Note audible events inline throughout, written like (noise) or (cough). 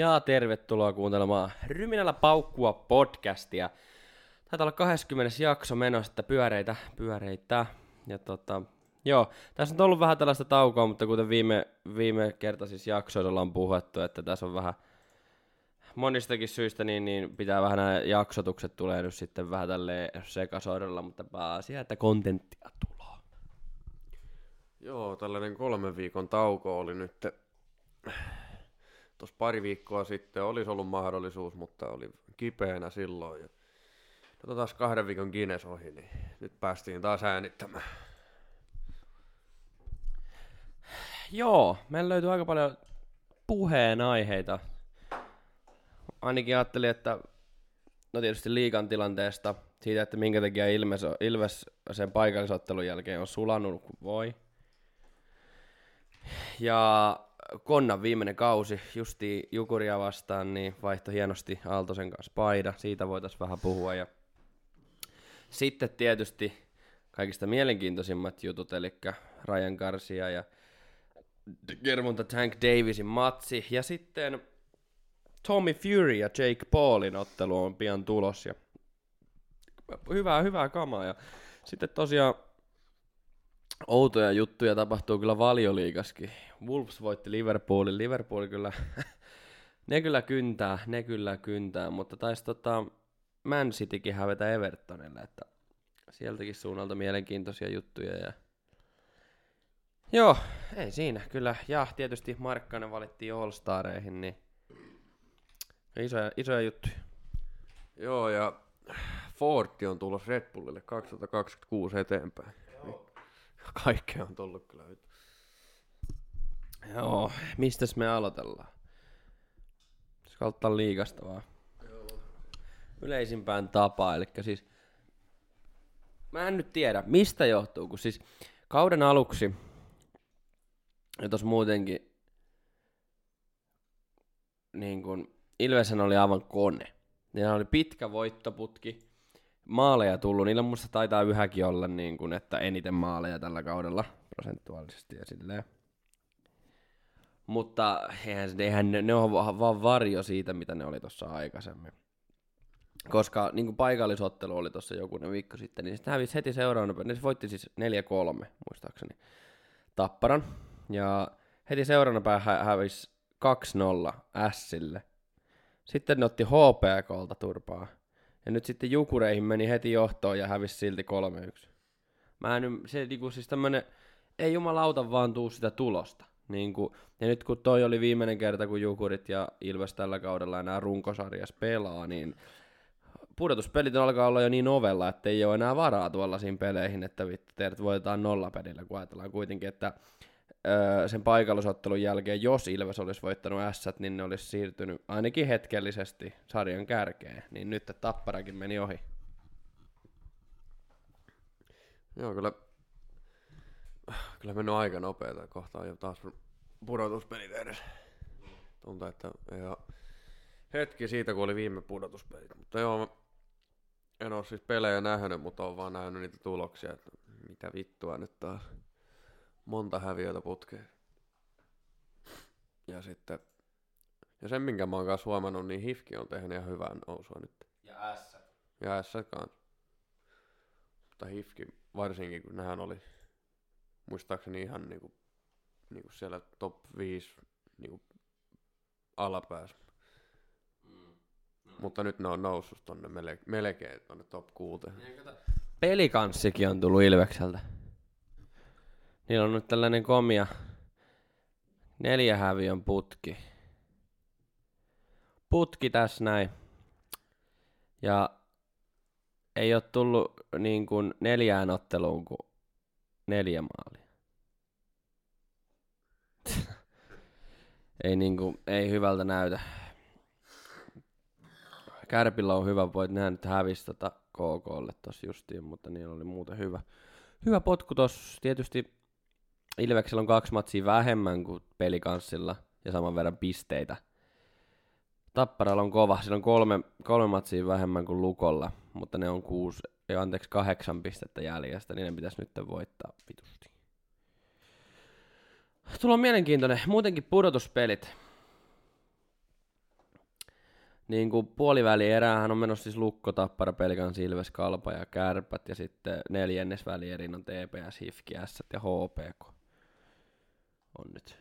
Ja tervetuloa kuuntelemaan Ryminällä paukkua podcastia. Taitaa olla 20. jakso menossa, että pyöreitä, pyöreitä. Ja tota, joo, tässä on ollut vähän tällaista taukoa, mutta kuten viime, viime kertaisissa jaksoissa ollaan puhuttu, että tässä on vähän monistakin syistä, niin, niin pitää vähän nämä jaksotukset tulee nyt sitten vähän tälleen sekasoidolla, mutta pääasia, että kontenttia tulee. Joo, tällainen kolmen viikon tauko oli nyt tuossa pari viikkoa sitten olisi ollut mahdollisuus, mutta oli kipeänä silloin. Ja no taas kahden viikon Guinness ohi, niin nyt päästiin taas äänittämään. Joo, meillä löytyy aika paljon puheenaiheita. Ainakin ajattelin, että no tietysti liikan tilanteesta, siitä, että minkä takia Ilves, Ilves sen paikallisottelun jälkeen on sulanut kuin voi. Ja Konnan viimeinen kausi justi Jukuria vastaan, niin vaihto hienosti Aaltosen kanssa paida. Siitä voitaisiin vähän puhua. Ja sitten tietysti kaikista mielenkiintoisimmat jutut, eli Ryan Garcia ja Germonta Tank Davisin matsi. Ja sitten Tommy Fury ja Jake Paulin ottelu on pian tulos. Ja hyvää, hyvää kamaa. Ja sitten tosiaan outoja juttuja tapahtuu kyllä valioliikaskin. Wolves voitti Liverpoolin. Liverpool kyllä, (laughs) ne kyllä kyntää, ne kyllä kyntää, mutta taisi tota Man Citykin hävetä Evertonille, että sieltäkin suunnalta mielenkiintoisia juttuja. Ja... Joo, ei siinä kyllä. Ja tietysti Markkanen valittiin All-Stareihin, niin isoja, isoja juttuja. Joo, ja Forti on tullut Red Bullille 2026 eteenpäin. Joo. Kaikkea on tullut kyllä nyt. Joo, mistäs me aloitellaan? Pitäisikö aloittaa liikasta vaan? Joo. Yleisimpään tapaan, eli siis... Mä en nyt tiedä, mistä johtuu, kun siis kauden aluksi, ja tos muutenkin, niin kun Ilvesen oli aivan kone. Niillä oli pitkä voittoputki, maaleja tullut, niillä musta taitaa yhäkin olla niin kun, että eniten maaleja tällä kaudella prosentuaalisesti ja silleen. Mutta eihän, eihän ne, ne on vaan varjo siitä, mitä ne oli tuossa aikaisemmin. Koska niin kuin paikallisottelu oli tuossa jokunen viikko sitten, niin sitten hävisi heti seuraavana, ne voitti siis 4-3 muistaakseni Tapparan. Ja heti seuraavana päivänä hä- hävisi 2-0 Sille. Sitten ne otti HPKlta turpaa. Ja nyt sitten Jukureihin meni heti johtoon ja hävisi silti 3-1. Mä en, se niinku siis tämmönen, ei jumalauta vaan tuu sitä tulosta. Niin kuin, ja nyt kun toi oli viimeinen kerta, kun Jukurit ja Ilves tällä kaudella enää runkosarjas pelaa, niin pudotuspelit alkaa olla jo niin ovella, että ei ole enää varaa tuollaisiin peleihin, että vittu, teidät voitetaan nollapelillä, kun ajatellaan kuitenkin, että öö, sen paikallisottelun jälkeen, jos Ilves olisi voittanut S, niin ne olisi siirtynyt ainakin hetkellisesti sarjan kärkeen, niin nyt Tapparakin meni ohi. Joo, kyllä kyllä mennyt aika nopeeta. Kohta on jo taas pudotuspelit edes. Tuntuu, että ole hetki siitä, kun oli viime pudotuspelit. Mutta joo, en ole siis pelejä nähnyt, mutta olen vaan nähnyt niitä tuloksia, että mitä vittua nyt taas. Monta häviötä putkeen. Ja sitten, ja sen minkä mä oon kanssa huomannut, niin Hifki on tehnyt ihan hyvää nousua nyt. Ja S. Ja S kanssa. Mutta Hifki, varsinkin kun nehän oli muistaakseni ihan niinku, niinku siellä top 5 niinku alapäässä. Mm. No. Mutta nyt ne on noussut tonne melkein, melkein tonne top 6. Niin, Pelikanssikin on tullut Ilvekseltä. Niillä on nyt tällainen komia neljä häviön putki. Putki tässä näin. Ja ei ole tullut niin kuin neljään otteluun kuin neljä maalia. Ei, niinku, ei hyvältä näytä. Kärpillä on hyvä voit, nehän nyt hävisi tota KKlle tossa justiin, mutta niillä oli muuten hyvä. Hyvä potku tossa. Tietysti Ilveksellä on kaksi matsia vähemmän kuin pelikanssilla ja saman verran pisteitä. Tapparalla on kova, sillä on kolme, kolme matsia vähemmän kuin Lukolla, mutta ne on kuusi, ei anteeksi kahdeksan pistettä jäljestä, niin ne pitäisi nyt voittaa vitusti. Tulla on mielenkiintoinen. Muutenkin pudotuspelit. niin kuin puoliväli eräähän on menossa siis Lukko, Tappara, Pelkan, Silves, Kalpa ja Kärpät ja sitten neljännesväli erin on TPS, HIFK, S ja HPK. On nyt.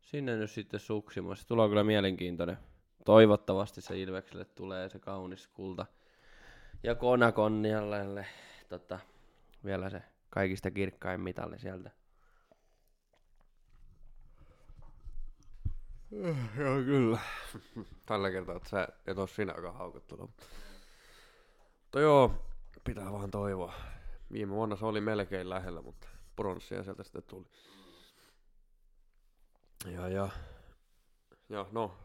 Sinne nyt sitten suksimassa. Tulee kyllä mielenkiintoinen. Toivottavasti se Ilvekselle tulee se kaunis kulta. Ja Konakonnialle tota, vielä se kaikista kirkkain mitalli sieltä. Joo, kyllä. Tällä kertaa, että sä et oo sinäkään haukuttunut. Mutta joo, pitää vaan toivoa. Viime vuonna se oli melkein lähellä, mutta pronssia sieltä sitten tuli. Ja, ja, ja no,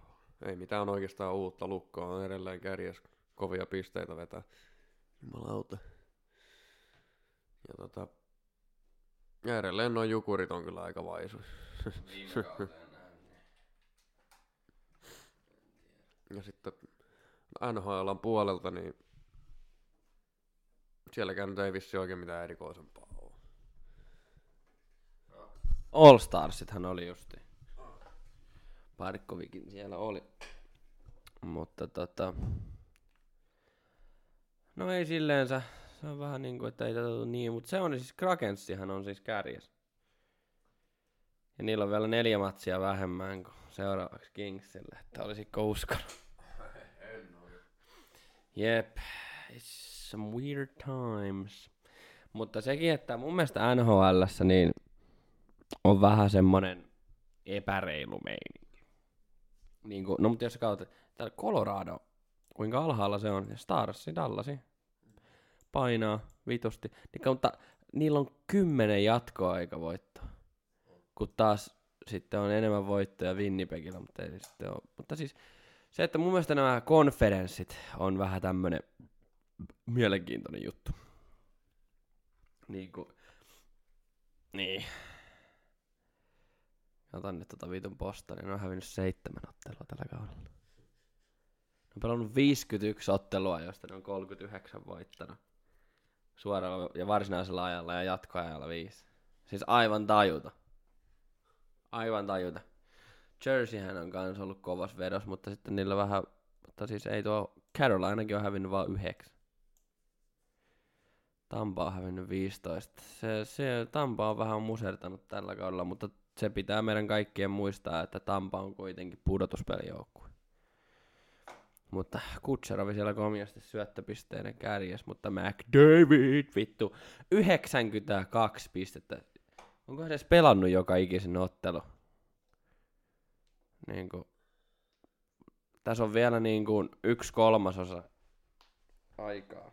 ei mitään oikeastaan uutta. Lukkoa on edelleen kärjes kovia pisteitä vetää. Jumalauta. Ja tota, ja edelleen noin jukurit on kyllä aika vaisu. Ja sitten NHLn puolelta, niin sielläkään nyt ei vissi oikein mitään erikoisempaa ole. All Starsithan oli justi. Parkkovikin siellä oli. Mutta tota... No ei silleensä. Se on vähän niinku, että ei tätä niin, mutta se on siis Krakenssihan on siis kärjes. Ja niillä on vielä neljä matsia vähemmän kuin seuraavaksi Kingsille, että olisiko uskonut. Jep, it's some weird times. Mutta sekin, että mun mielestä nhl niin on vähän semmonen epäreilu meininki. Niin kuin, no mutta jos sä katsot, täällä Colorado, kuinka alhaalla se on, Starsi, Dallasi, painaa vitusti, niin, mutta niillä on kymmenen jatkoaika voittaa. Kun taas sitten on enemmän voittoja Winnipegillä, mutta ei sitten ole. Mutta siis se, että mun mielestä nämä konferenssit on vähän tämmönen mielenkiintoinen juttu. Niin kuin, niin. Otan nyt tota vitun posta, niin ne on hävinnyt seitsemän ottelua tällä kaudella. Ne on pelannut 51 ottelua, josta ne on 39 voittanut. Suoralla ja varsinaisella ajalla ja jatkoajalla viisi. Siis aivan tajuta. Aivan tajuta. Jerseyhän on kans ollut kovas vedos, mutta sitten niillä vähän, mutta siis ei tuo Carolinakin on hävinnyt vain yhdeksän. Tampa on hävinnyt 15. Se, se, Tampa on vähän musertanut tällä kaudella, mutta se pitää meidän kaikkien muistaa, että Tampa on kuitenkin pudotuspelijoukkue. Mutta Kutserovi siellä komiasti syöttöpisteiden kärjes, mutta McDavid, vittu, 92 pistettä. Onko edes pelannut joka ikisen ottelu? Niin kuin, tässä on vielä niin kuin yksi kolmasosa aikaa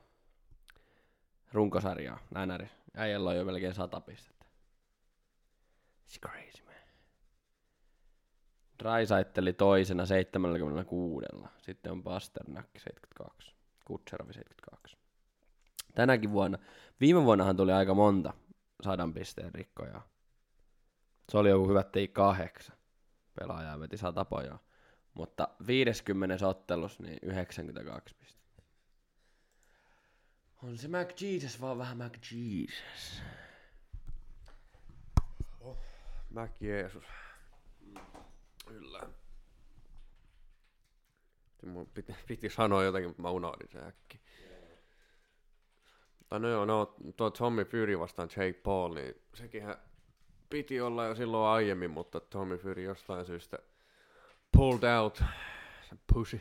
runkosarjaa, näin Äijällä on jo melkein sata pistettä. It's crazy, man. Draisaitteli toisena 76. Sitten on Pasternak 72. Kutserovi 72. Tänäkin vuonna, viime vuonnahan tuli aika monta sadan pisteen rikkoja. Se oli joku hyvä tei kahdeksan pelaajaa, veti sata pojaa. Mutta 50 ottelus, niin 92 pistettä. On se Mac Jesus vaan vähän Mac Jesus. Oh, Mac Jeesus. Kyllä. Mun piti, piti sanoa jotakin, mutta mä unohdin sen äkki. Tai no joo, no, tuo Tommy Fury vastaan Jake Paul, niin sekinhän piti olla jo silloin aiemmin, mutta Tommy Fury jostain syystä pulled out. Se pussy.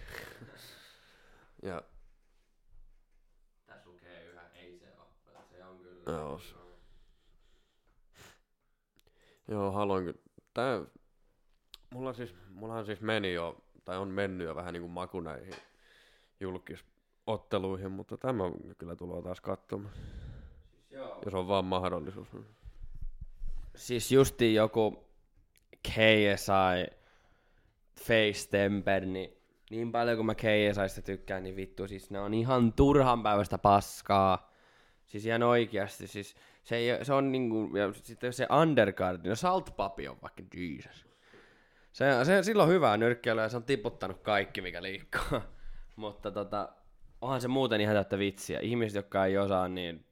ja Tässä lukee yhä, ei se ole. Se on kyllä. Joo. Joo, haluan kyllä. Tää, mulla siis, mullahan siis meni jo, tai on mennyt jo vähän niinku maku näihin julkisotteluihin, mutta tämä kyllä tulee taas katsomaan. Siis joo. Jos on vaan mahdollisuus. Siis justi joku KSI Face Temper, niin niin paljon kuin mä KSIsta tykkään, niin vittu, siis ne on ihan turhan päivästä paskaa. Siis ihan oikeasti, siis se, ei, se on niinku, ja sitten se undercard, no Salt Papi on vaikka Jesus. Se, se, sillä on hyvää nyrkkeilyä ja se on tiputtanut kaikki, mikä liikkuu. (laughs) Mutta tota, onhan se muuten ihan täyttä vitsiä. Ihmiset, jotka ei osaa, niin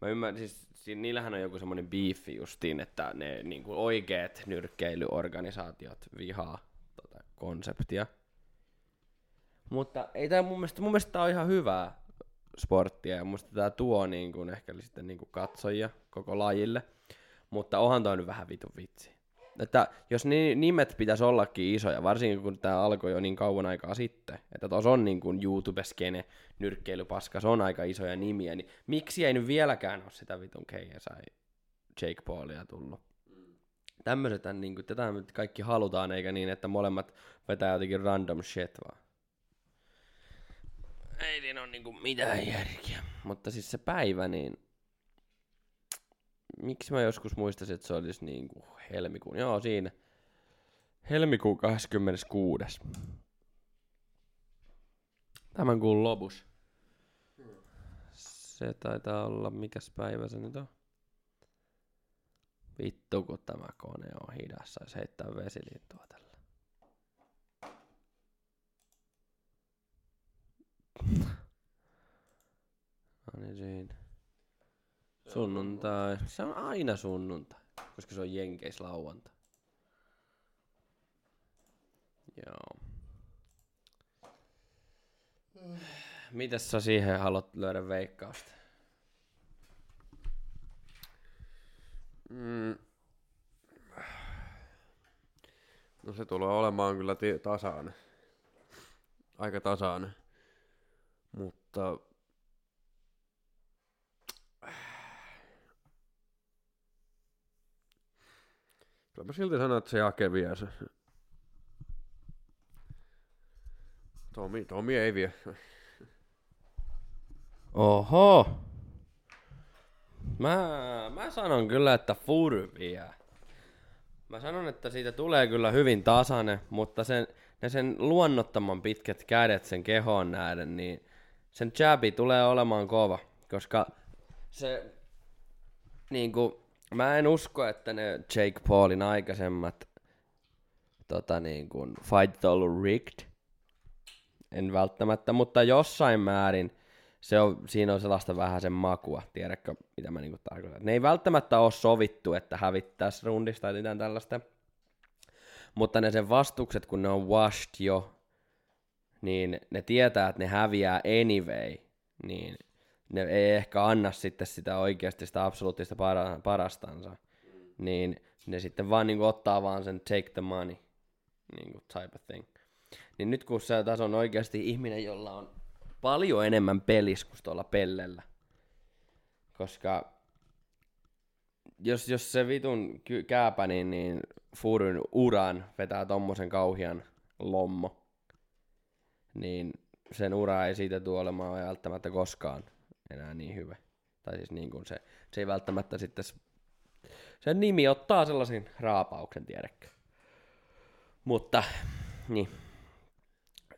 mä ymmärrän, siis siinä, niillähän on joku semmoinen beefi justiin, että ne niinku oikeat nyrkkeilyorganisaatiot vihaa tota konseptia. Mutta ei tää mun mielestä, mun mielestä tää on ihan hyvää sporttia ja mielestä tää tuo niin kuin ehkä sitten niin kuin katsojia koko lajille. Mutta onhan toi nyt vähän vitun vitsi. Että jos ni, nimet pitäisi ollakin isoja, varsinkin kun tämä alkoi jo niin kauan aikaa sitten, että tuossa on niin kuin YouTube-skene, nyrkkeilypaska, se on aika isoja nimiä, niin miksi ei nyt vieläkään ole sitä vitun KSI Jake Paulia tullut? Tämmöiset, niin kuin, tätä nyt kaikki halutaan, eikä niin, että molemmat vetää jotenkin random shit vaan. Ei siinä ole niinku mitään järkeä. Mutta siis se päivä, niin miksi mä joskus muistaisin, että se olisi niin kuin helmikuun, joo siinä, helmikuun 26. Tämän kuun lopus. Se taitaa olla, mikäs päivä se nyt on? Vittu, kun tämä kone on hidas, saisi heittää vesiliittoa tällä. No niin siinä. Sunnuntai. Se on aina sunnuntai, koska se on Jenkeis lauantai. Joo. Mitäs sä siihen haluat löydä veikkausta? Mm. No se tulee olemaan kyllä tasainen. Aika tasainen. Mutta Kyllä mä silti sanon, että se Jake vie se. Tomi, Tomi ei vie. Oho. Mä, mä sanon kyllä, että Fury vie. Mä sanon, että siitä tulee kyllä hyvin tasainen, mutta sen, ne sen luonnottoman pitkät kädet sen kehoon nähden, niin sen jabi tulee olemaan kova, koska se niinku, mä en usko, että ne Jake Paulin aikaisemmat tota niin kuin, fight on ollut rigged. En välttämättä, mutta jossain määrin se on, siinä on sellaista vähän sen makua, tiedätkö mitä mä niinku tarkoitan. Ne ei välttämättä ole sovittu, että hävittäisi rundista tai mitään tällaista. Mutta ne sen vastukset, kun ne on washed jo, niin ne tietää, että ne häviää anyway, niin ne ei ehkä anna sitten sitä oikeasti sitä absoluuttista para, parastansa. Niin ne sitten vaan niinku ottaa vaan sen take the money niinku type of thing. Niin nyt kun se taas on oikeasti ihminen, jolla on paljon enemmän pelis kuin tuolla pellellä. Koska jos, jos se vitun kääpä, niin, niin Furyn uran vetää tommosen kauhian lommo, niin sen ura ei siitä tule olemaan välttämättä koskaan enää niin hyvä. Tai siis niin kuin se, se ei välttämättä sitten, sen nimi ottaa sellaisen raapauksen, tiedäkö. Mutta, niin.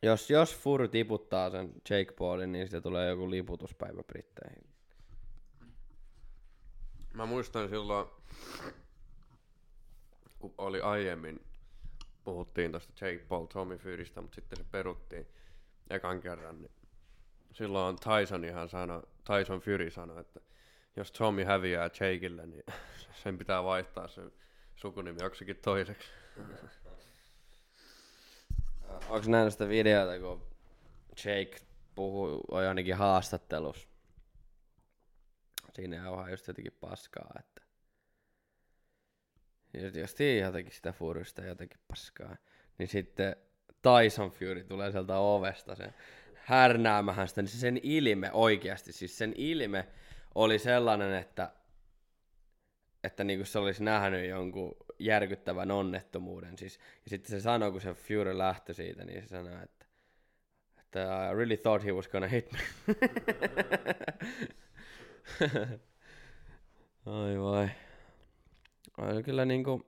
Jos, jos Fur tiputtaa sen Jake Paulin, niin siitä tulee joku liputuspäivä Britteihin. Mä muistan silloin, kun oli aiemmin, puhuttiin tosta Jake Paul Tommy Furista, mutta sitten se peruttiin ekan kerran, niin silloin Tyson ihan sanoi, Tyson Fury sanoi, että jos Tommy häviää Jakeille, niin (laughs) sen pitää vaihtaa sen sukunimi joksikin toiseksi. (laughs) Onko nähnyt sitä videota, kun Jake puhuu on ainakin haastattelussa? Siinä jauhaa just jotenkin paskaa, että jos, jotenkin sitä Furysta jotenkin paskaa, niin sitten Tyson Fury tulee sieltä ovesta sen härnäämähän sitä, niin se sen ilme oikeasti, siis sen ilme oli sellainen, että että niinku se olisi nähnyt jonkun järkyttävän onnettomuuden. Siis, ja sitten se sanoi, kun se Fury lähti siitä, niin se sanoi, että, että I really thought he was gonna hit me. (laughs) Ai vai. Ai, kyllä niinku...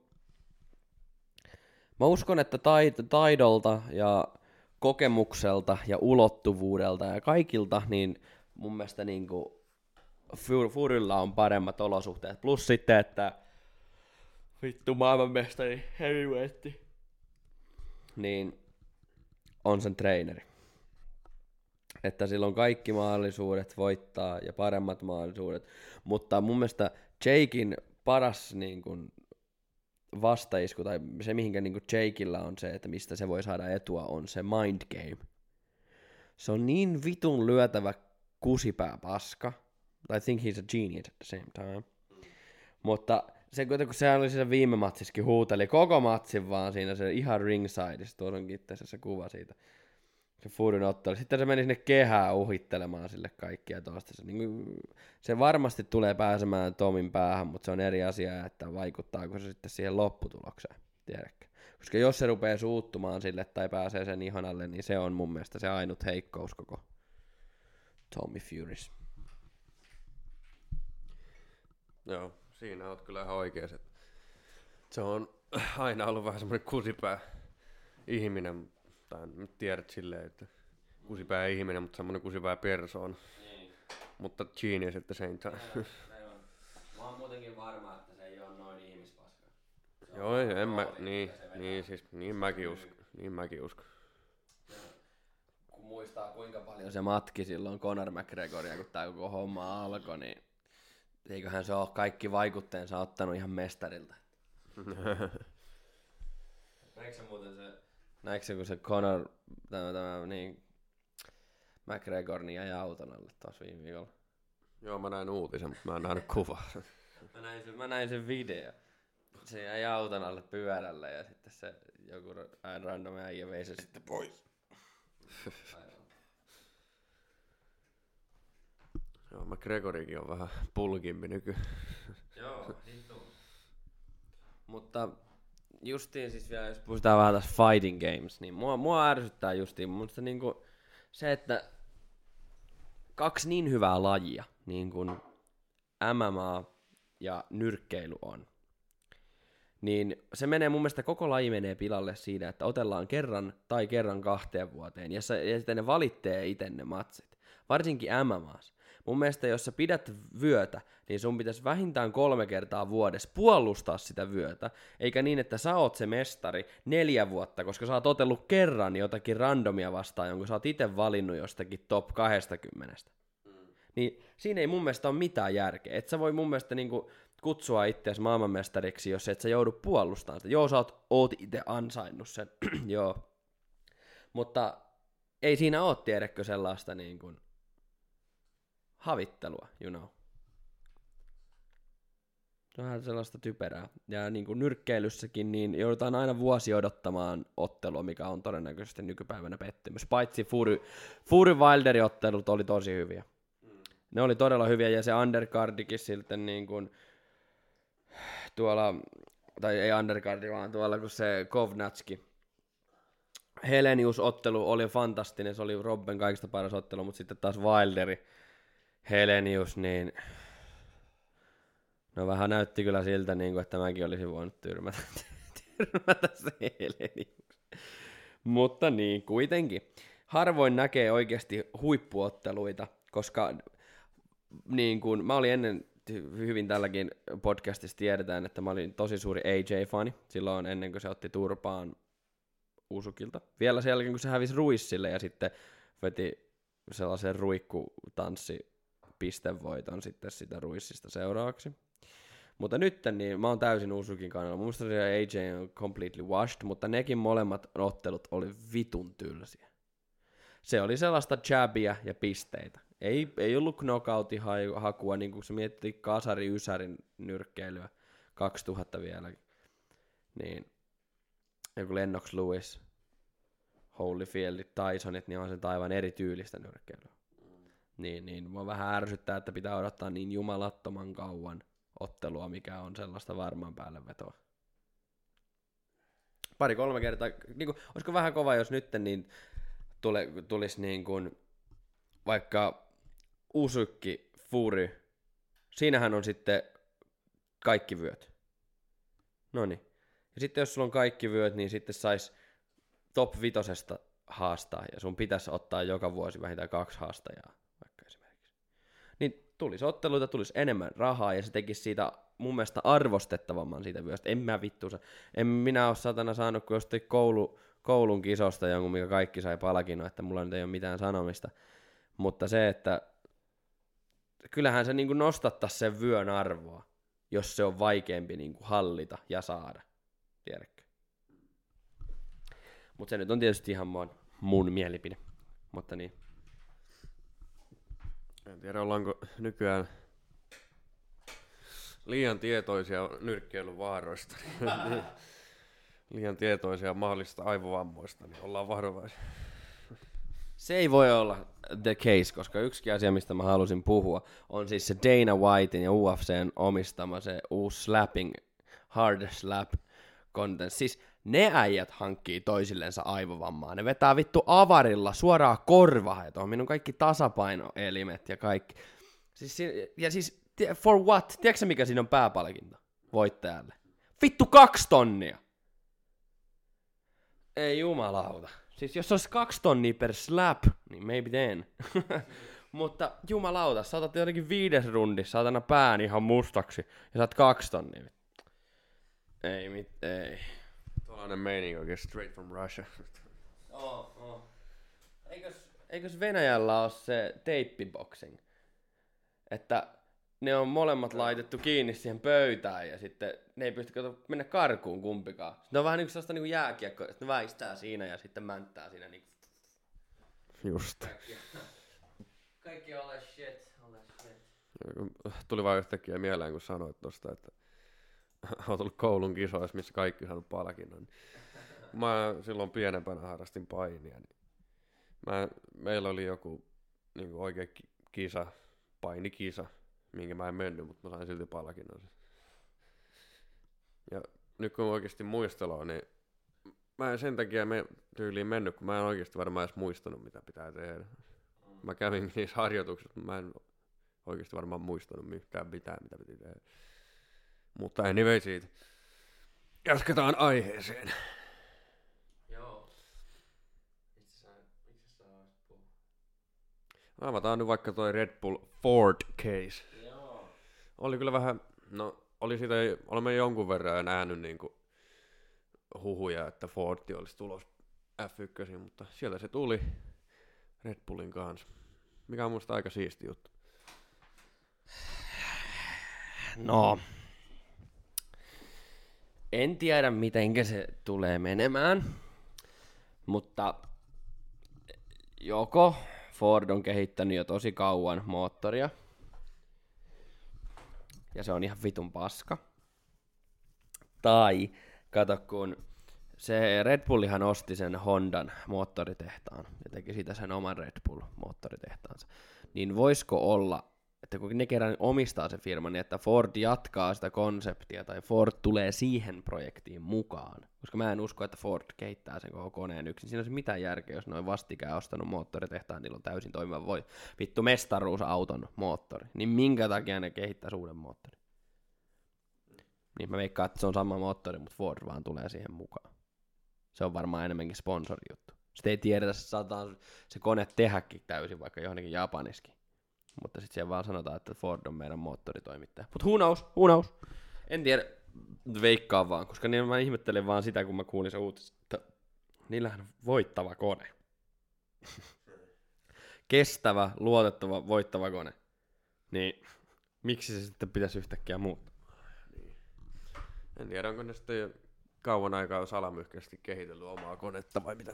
Mä uskon, että tait- taidolta ja kokemukselta ja ulottuvuudelta ja kaikilta, niin mun mielestä niinku Fur- Furylla on paremmat olosuhteet. Plus sitten, että vittu maailmanmestari heavyweight, niin on sen treeneri. Että sillä on kaikki mahdollisuudet voittaa ja paremmat mahdollisuudet. Mutta mun mielestä Jakein paras niin kuin, vastaisku, tai se mihinkä niin Jakeilla on se, että mistä se voi saada etua, on se mind game. Se on niin vitun lyötävä kusipää paska. I think he's a genius at the same time. Mutta se kuitenkin, se oli siinä viime matsissakin huuteli koko matsin vaan siinä se ihan ringsideissa, tuossa onkin itse asiassa kuva siitä. Se Furyn ottelu. Sitten se meni sinne kehään uhittelemaan sille kaikkia tuosta. Se, niin se varmasti tulee pääsemään Tomin päähän, mutta se on eri asia, että vaikuttaako se sitten siihen lopputulokseen. Tiedätkö? Koska jos se rupeaa suuttumaan sille tai pääsee sen ihanalle, niin se on mun mielestä se ainut heikkous koko Tommy Furys. Joo, siinä oot kyllä ihan oikeas. Se on aina ollut vähän semmoinen kusipää ihminen, tai nyt tiedä silleen, että kusipää ihminen, mutta semmoinen kusipää persoona. Niin, Mutta genius at the same time. Mä oon muutenkin varma, että se ei ole noin ihmispaska. Joo, ei, en mä, niin, niin, siis, niin mäkin uskon, niin mäkin uskon. Kun muistaa kuinka paljon se matki silloin Conor McGregoria, kun tää koko homma alkoi, niin eiköhän se ole kaikki vaikutteensa ottanut ihan mestarilta. (laughs) Näikö se muuten se... Näikö se, kun se Conor, tämä, tämä niin, McGregor niin jäi auton alle taas viime viikolla? Joo, mä näin uutisen, mutta mä en nähnyt kuvaa. (laughs) Mä näin sen, mä näin sen video. Se jäi auton alle pyörällä ja sitten se joku ra- random äijä vei se sitten pois. (laughs) Joo, mä Gregorikin on vähän pulkimpi nyky. Joo, hitto. Mutta justiin siis vielä, jos puhutaan vähän tästä fighting games, niin mua, mua ärsyttää justiin mielestä niinku se, että kaksi niin hyvää lajia, niin kuin MMA ja nyrkkeily on, niin se menee mun mielestä, koko laji menee pilalle siitä, että otellaan kerran tai kerran kahteen vuoteen, ja, se, ja sitten ne valittee itse ne matsit. Varsinkin MMAs. Mun mielestä, jos sä pidät vyötä, niin sun pitäisi vähintään kolme kertaa vuodessa puolustaa sitä vyötä, eikä niin, että sä oot se mestari neljä vuotta, koska sä oot otellut kerran jotakin randomia vastaan, jonka sä oot itse valinnut jostakin top 20. Niin siinä ei mun mielestä ole mitään järkeä. Et sä voi mun mielestä niinku kutsua itseäsi maailmanmestariksi, jos et sä joudu puolustamaan sitä. Joo, sä oot, oot itse ansainnut sen, (clears throat) joo. Mutta ei siinä ole, tiedäkö, sellaista niin kuin havittelua, you know. Vähän sellaista typerää. Ja niin kuin nyrkkeilyssäkin, niin joudutaan aina vuosi odottamaan ottelua, mikä on todennäköisesti nykypäivänä pettymys. Paitsi Fury, Fury Wilderin ottelut oli tosi hyviä. Ne oli todella hyviä, ja se undercardikin sitten niin kuin tuolla, tai ei undercardi, vaan tuolla, kun se Kovnatski, Helenius-ottelu oli fantastinen, se oli Robben kaikista paras ottelu, mutta sitten taas Wilderi, Helenius, niin no vähän näytti kyllä siltä, niin kuin, että mäkin olisin voinut tyrmätä, tyrmätä se Helenius. Mutta niin, kuitenkin. Harvoin näkee oikeasti huippuotteluita, koska niin kuin, mä olin ennen hyvin tälläkin podcastissa tiedetään, että mä olin tosi suuri AJ-fani silloin ennen kuin se otti turpaan Usukilta. Vielä sen jälkeen, kun se hävisi Ruissille ja sitten veti sellaisen ruikkutanssi pistevoiton sitten sitä Ruissista seuraavaksi. Mutta nyt niin mä oon täysin Usukin kannalla. Mun mielestä AJ on completely washed, mutta nekin molemmat ottelut oli vitun tylsiä. Se oli sellaista jabia ja pisteitä. Ei, ei ollut knockoutin hakua, niin kuin se mietti Kasari Ysärin nyrkkeilyä 2000 vielä. Niin joku Lennox Lewis, Holyfield, Tysonit, niin on se aivan erityylistä nyrkkeilyä. Niin, niin mua vähän ärsyttää, että pitää odottaa niin jumalattoman kauan ottelua, mikä on sellaista varmaan päälle vetoa. Pari-kolme kertaa, niin kuin, olisiko vähän kova, jos nyt niin tule, tulisi niin kuin, vaikka Usukki, Fury, siinähän on sitten kaikki vyöt. No niin. Ja sitten jos sulla on kaikki vyöt, niin sitten sais top vitosesta haastaa, ja sun pitäisi ottaa joka vuosi vähintään kaksi haastajaa, tulisi otteluita, tulisi enemmän rahaa, ja se tekisi siitä mun mielestä arvostettavamman siitä vyöstä. En mä vittu, en minä ole satana saanut kuin jostain koulu, koulun kisosta jonkun, mikä kaikki sai palkinnon, että mulla nyt ei ole mitään sanomista. Mutta se, että kyllähän se niin nostattaisi sen vyön arvoa, jos se on vaikeampi niin hallita ja saada. Tiedätkö? Mutta se nyt on tietysti ihan mun, mun mielipide. Mutta niin. En tiedä, ollaanko nykyään liian tietoisia nyrkkeilyn vaaroista. (laughs) liian tietoisia mahdollisista aivovammoista, niin ollaan varovaisia. Se ei voi olla the case, koska yksi asia, mistä mä halusin puhua, on siis se Dana Whitein ja UFCn omistama se uusi slapping, hard slap content. Siis ne äijät hankkii toisillensa aivovammaa. Ne vetää vittu avarilla suoraan korvaa, ja on minun kaikki tasapainoelimet ja kaikki. Siis, ja siis, for what? Tiedätkö mikä siinä on pääpalkinto voittajalle? Vittu kaksi tonnia! Ei jumalauta. Siis jos olisi kaksi tonnia per slap, niin maybe then. (laughs) Mutta jumalauta, saatat jotenkin viides rundissa, saatana pään ihan mustaksi, ja saat kaksi tonnia. Ei mit, ei. Tuollainen meininki oikein straight from Russia. (laughs) Oh, oh. Eikös, eikös Venäjällä ole se teippiboxing? Että ne on molemmat laitettu kiinni siihen pöytään ja sitten ne ei pysty kato, mennä karkuun kumpikaan. Sitten ne on vähän niin kuin sellaista niin jääkiekkoa, että ne väistää siinä ja sitten mänttää siinä niin Just. Kaikki ole shit, ole shit. Tuli vaan yhtäkkiä mieleen, kun sanoit tosta, että (laughs) oot ollut koulun kisoissa, missä kaikki saanut palkinnon. Mä silloin pienempänä harrastin painia, niin mä, meillä oli joku niin oikein kisa, painikisa, minkä mä en mennyt, mutta mä sain silti palkinnon. Ja nyt kun oikeasti muistelee, niin mä en sen takia me tyyliin mennyt, kun mä en oikeasti varmaan edes muistanut, mitä pitää tehdä. Mä kävin (laughs) niissä harjoituksissa, mutta mä en oikeasti varmaan muistanut yhtään mitään, mitä piti tehdä. Mutta anyway siitä. Jatketaan aiheeseen. Joo. Itse Avataan nyt vaikka toi Red Bull Ford case. Joo. Oli kyllä vähän, no oli siitä, olemme jonkun verran jo nähnyt niinku huhuja, että Fordi olisi tulos F1, mutta sieltä se tuli Red Bullin kanssa. Mikä on musta aika siisti juttu. No, en tiedä miten se tulee menemään, mutta joko Ford on kehittänyt jo tosi kauan moottoria, ja se on ihan vitun paska, tai kato kun se Red Bullihan osti sen Hondan moottoritehtaan ja teki siitä sen oman Red Bull moottoritehtaansa, niin voisiko olla että kun ne kerran omistaa se firma, niin että Ford jatkaa sitä konseptia tai Ford tulee siihen projektiin mukaan. Koska mä en usko, että Ford kehittää sen koko koneen yksin. Siinä olisi mitään järkeä, jos noin vastikään ostanut moottoritehtaan, niillä on täysin toimiva voi. Vittu mestaruusauton moottori. Niin minkä takia ne kehittää uuden moottorin? Niin mä veikkaan, että se on sama moottori, mutta Ford vaan tulee siihen mukaan. Se on varmaan enemmänkin sponsorijuttu. Sitten ei tiedetä, että saadaan se kone tehdäkin täysin vaikka johonkin Japaniskin. Mutta sitten siellä vaan sanotaan, että Ford on meidän moottoritoimittaja. Mutta who knows. En tiedä, veikkaa vaan, koska niin mä ihmettelin vaan sitä, kun mä kuulin se uutis, että niillähän on voittava kone. (laughs) Kestävä, luotettava, voittava kone. Niin miksi se sitten pitäisi yhtäkkiä muuttaa? En tiedä, onko ne sitten kauan aikaa salamyhkäisesti kehitellyt omaa konetta vai mitä.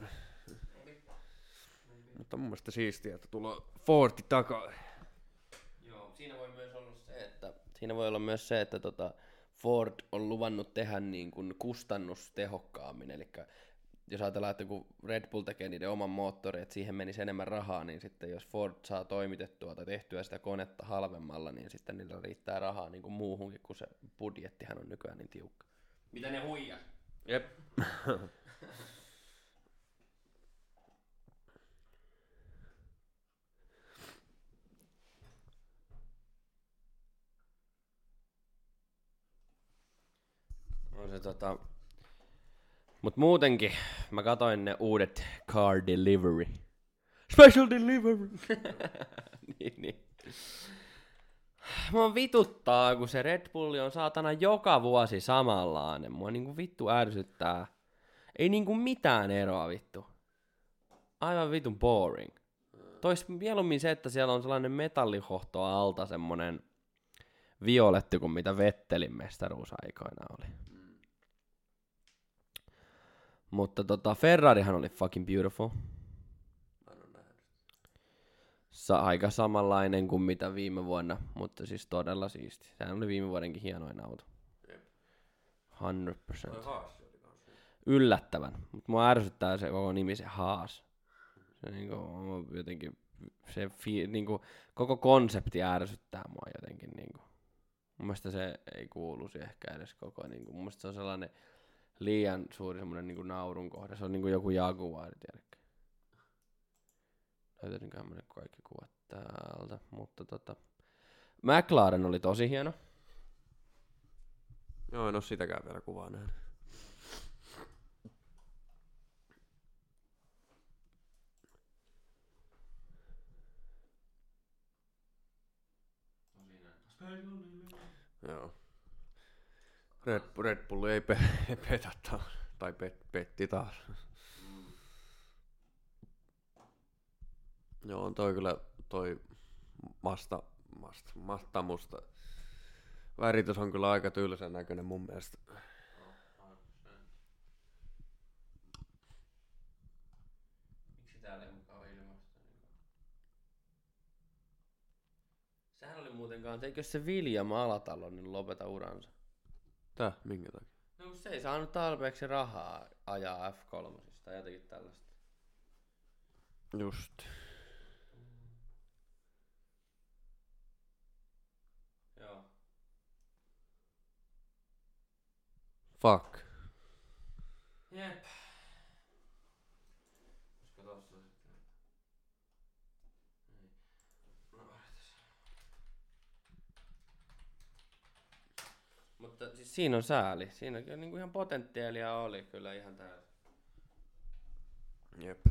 Mutta mun mielestä siistiä, että tulee Fordi takaa siinä voi myös olla se, että, siinä voi olla myös se, että tota Ford on luvannut tehdä niin kuin kustannustehokkaammin, eli jos ajatellaan, että kun Red Bull tekee niiden oman moottorin, että siihen menisi enemmän rahaa, niin sitten jos Ford saa toimitettua tai tehtyä sitä konetta halvemmalla, niin sitten niillä riittää rahaa niin kuin muuhunkin, kun se budjettihan on nykyään niin tiukka. Mitä ne huijaa? Jep. (laughs) On se tota... Mut muutenkin, mä katoin ne uudet Car Delivery. Special Delivery! (laughs) niin, niin. Mua vituttaa, kun se Red Bulli on saatana joka vuosi samanlainen. Mua niinku vittu ärsyttää. Ei niinku mitään eroa vittu. Aivan vitun boring. Tois mieluummin se, että siellä on sellainen metallihohto alta semmonen violetti kuin mitä Vettelin mestaruusaikoina oli. Mutta tota, Ferrarihan oli fucking beautiful. sa- aika samanlainen kuin mitä viime vuonna, mutta siis todella siisti. Sehän oli viime vuodenkin hienoin auto. Jep. 100%. haassi oli kans. Yllättävän. Mutta mua ärsyttää se koko nimi, se Haas. Se niinku jotenkin, se fi, niinku, koko konsepti ärsyttää mua jotenkin niinku. Mun mielestä se ei kuuluisi ehkä edes koko, niinku, mun mielestä se on sellainen liian suuri semmoinen niinku naurun kohde. Se on niinku joku Jaguar, tiedätkö? Löytäisinköhän mä nyt kaikki kuvat täältä, mutta tota... McLaren oli tosi hieno. Joo, en oo sitäkään vielä kuvaa nähnyt. Joo. Red, Red Bull ei pe- (laughs) petä taas. Tai pet, petti taas. Joo, on toi kyllä toi masta, masta, masta musta. Väritys on kyllä aika tylsän näköinen mun mielestä. Ilmasta? Sehän oli muutenkaan, eikö se William Alatalo niin lopeta uransa? Tää, minkä takia? No kun se ei saanut tarpeeksi rahaa ajaa F3 tai jotenkin tällaista. Just. Joo. Fuck. Jep. Koska tossa sitten... Niin. No, odotas. Mutta siis siinä on sääli. Siinä kyllä niinku ihan potentiaalia oli kyllä ihan täysin. Jep.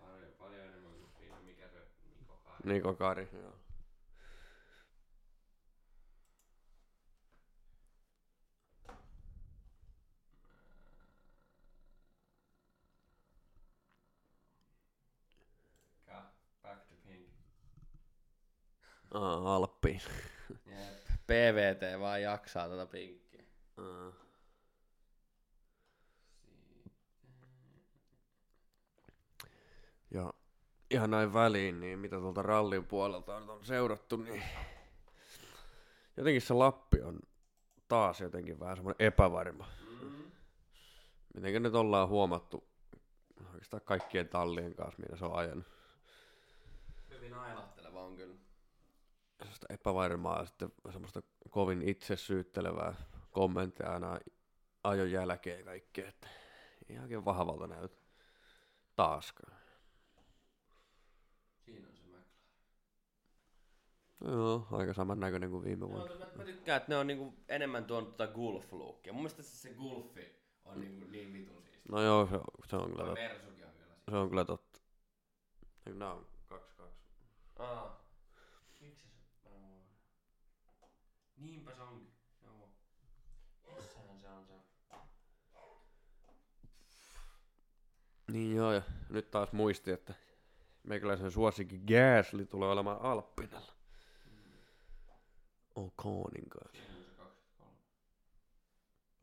Paljon, paljon enemmän kuin siinä, mikä se Niko Kari. Niko Kari, joo. Ka- Back to pink. Aa, Alppiin. Jep. PVT vaan jaksaa tätä pinkkiä. Ja ihan näin väliin, niin mitä tuolta rallin puolelta on, on seurattu, niin jotenkin se Lappi on taas jotenkin vähän semmoinen epävarma. Mm. Mitenkä nyt ollaan huomattu oikeastaan kaikkien tallien kanssa, mitä se on ajanut. Hyvin ailahteleva on kyllä. Sellaista epävarmaa ja sitten semmoista kovin itse syyttelevää kommentteja aina ajon jälkeen ja kaikkea, että ei oikein vahvalta näytä taaskaan. Siinä on se McLaren. No Joo, aika saman näköinen kuin viime vuonna. Joo, mä, mä tykkään, että ne on niinku enemmän tuonut tota golf-lookia. Mun mielestä se, se golfi on niinku niin vitun siisti. No joo, se, se on kyllä totta. On Se on kyllä totta. Nää on kaksi kaksi? Aa. Miksi se... Aa. Niinpä se onkin. Joo. Missähän se on se? Niin joo, ja nyt taas muisti, että meikäläisen suosikki Gasly tulee olemaan Alppinella. Okonin kanssa. Siinä on se 23.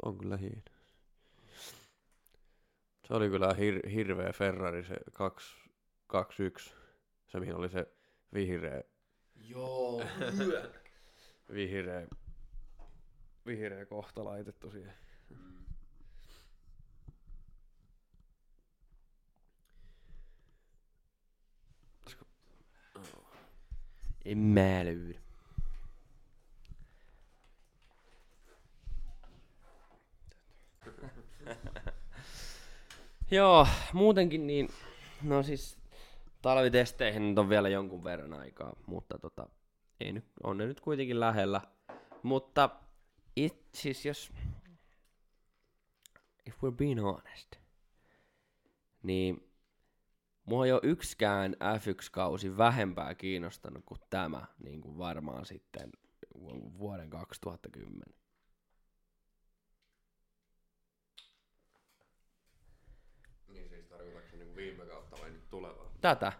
On kyllä hieno. Se oli kyllä hir- hirveä Ferrari se 221. Se mihin oli se vihreä, Joo. (laughs) vihreä, vihreä kohta laitettu siihen. En mä löydä. Joo, muutenkin niin, no siis talvitesteihin nyt on vielä jonkun verran aikaa, mutta tota, ei nyt, on ne nyt kuitenkin lähellä. Mutta it, siis jos, if we're being honest, niin mua ei ole yksikään F1-kausi vähempää kiinnostanut kuin tämä, niin kuin varmaan sitten vuoden 2010. Niin siis tarkoitatko se niinku viime kautta vai nyt tulevaa? Tätä.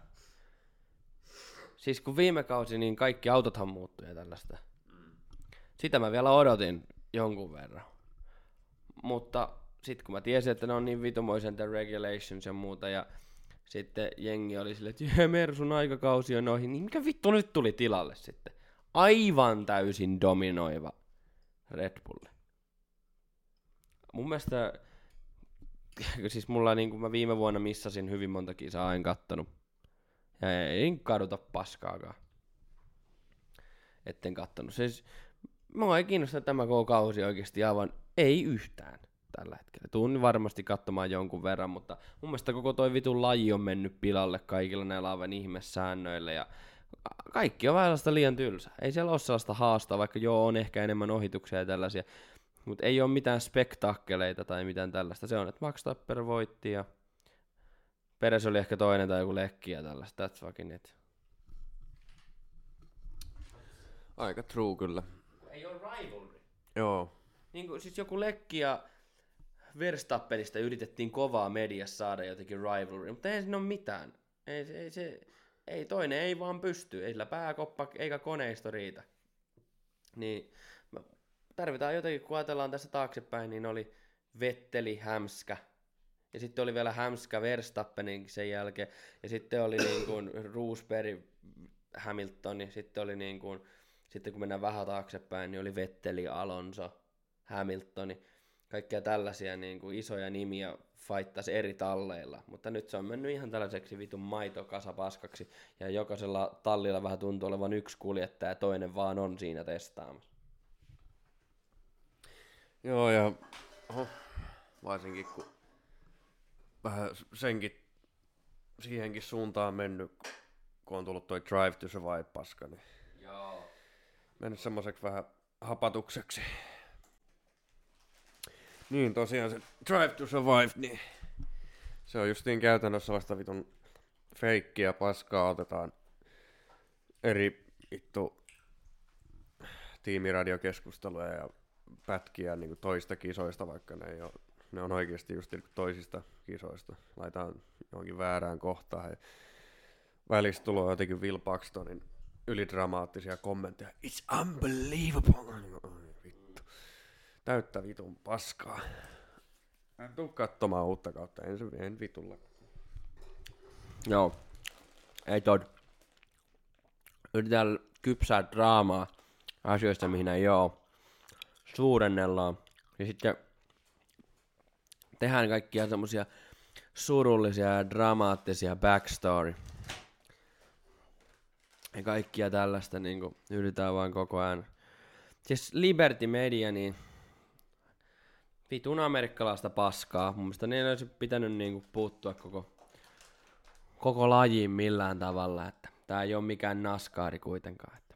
Siis kun viime kausi, niin kaikki autothan muuttui ja tällaista. Sitä mä vielä odotin jonkun verran. Mutta sitten kun mä tiesin, että ne on niin vitumoisen the regulations ja muuta, ja sitten jengi oli silleen, että Mersun aikakausi on ohi, niin mikä vittu nyt tuli tilalle sitten? Aivan täysin dominoiva Red Bull. Mun mielestä, (laughs) siis mulla niin kuin mä viime vuonna missasin hyvin monta kisaa, en kattonut. Ja ei kaduta paskaakaan. Etten kattonut. Siis, mua ei kiinnosta tämä koko kausi oikeasti aivan, ei yhtään tällä hetkellä. Tuun varmasti katsomaan jonkun verran, mutta mun mielestä koko toi vitun laji on mennyt pilalle kaikilla näillä aivan ihmessäännöillä ja kaikki on vähän liian tylsä. Ei siellä ole sellaista haastaa, vaikka joo on ehkä enemmän ohituksia ja tällaisia, mutta ei ole mitään spektaakkeleita tai mitään tällaista. Se on, että Max Tapper voitti ja Peres oli ehkä toinen tai joku lekki ja tällaista. That's fucking it. Aika true kyllä. Ei ole rivalry. Joo. Niin kuin, siis joku lekki ja Verstappenista yritettiin kovaa mediassa saada jotenkin rivalry, mutta ei siinä ole mitään. Ei, ei, se, ei toinen ei vaan pysty, ei sillä pääkoppa eikä koneisto riitä. Niin tarvitaan jotenkin, kun ajatellaan tässä taaksepäin, niin oli Vetteli, Hämskä, ja sitten oli vielä Hämskä Verstappenin sen jälkeen, ja sitten oli niin kuin Roosberg, Hamilton, ja sitten oli niin kuin, sitten kun mennään vähän taaksepäin, niin oli Vetteli, Alonso, Hamiltoni, kaikkia tällaisia niin kuin isoja nimiä faittasi eri talleilla, mutta nyt se on mennyt ihan tällaiseksi vitun maitokasapaskaksi, ja jokaisella tallilla vähän tuntuu olevan yksi kuljettaja, ja toinen vaan on siinä testaamassa. Joo, ja oho, varsinkin kun vähän senkin, siihenkin suuntaan mennyt, kun on tullut toi Drive to Survive-paska, niin Joo. mennyt semmoiseksi vähän hapatukseksi. Niin, tosiaan se Drive to Survive, niin se on justiin käytännössä vasta vitun feikkiä paskaa, otetaan eri vittu tiimiradiokeskusteluja ja pätkiä niin toista kisoista, vaikka ne, ei ole, ne on oikeasti just niin toisista kisoista. Laitetaan johonkin väärään kohtaan ja välissä tulee jotenkin Will Paxtonin ylidramaattisia kommentteja. It's unbelievable! Täyttä vitun paskaa. En tuu katsomaan uutta kautta, en, en vitulla. Joo. Ei tod. Yritetään kypsää draamaa asioista, mihin ei oo. Suurennellaan. Ja sitten tehdään kaikkia semmosia surullisia ja dramaattisia backstory. Ja kaikkia tällaista niinku yritetään vaan koko ajan. Siis Liberty Media, niin vitun amerikkalaista paskaa. Mun mielestä ei olisi pitänyt niinku puuttua koko koko lajiin millään tavalla, että tää ei ole mikään naskaari kuitenkaan. Että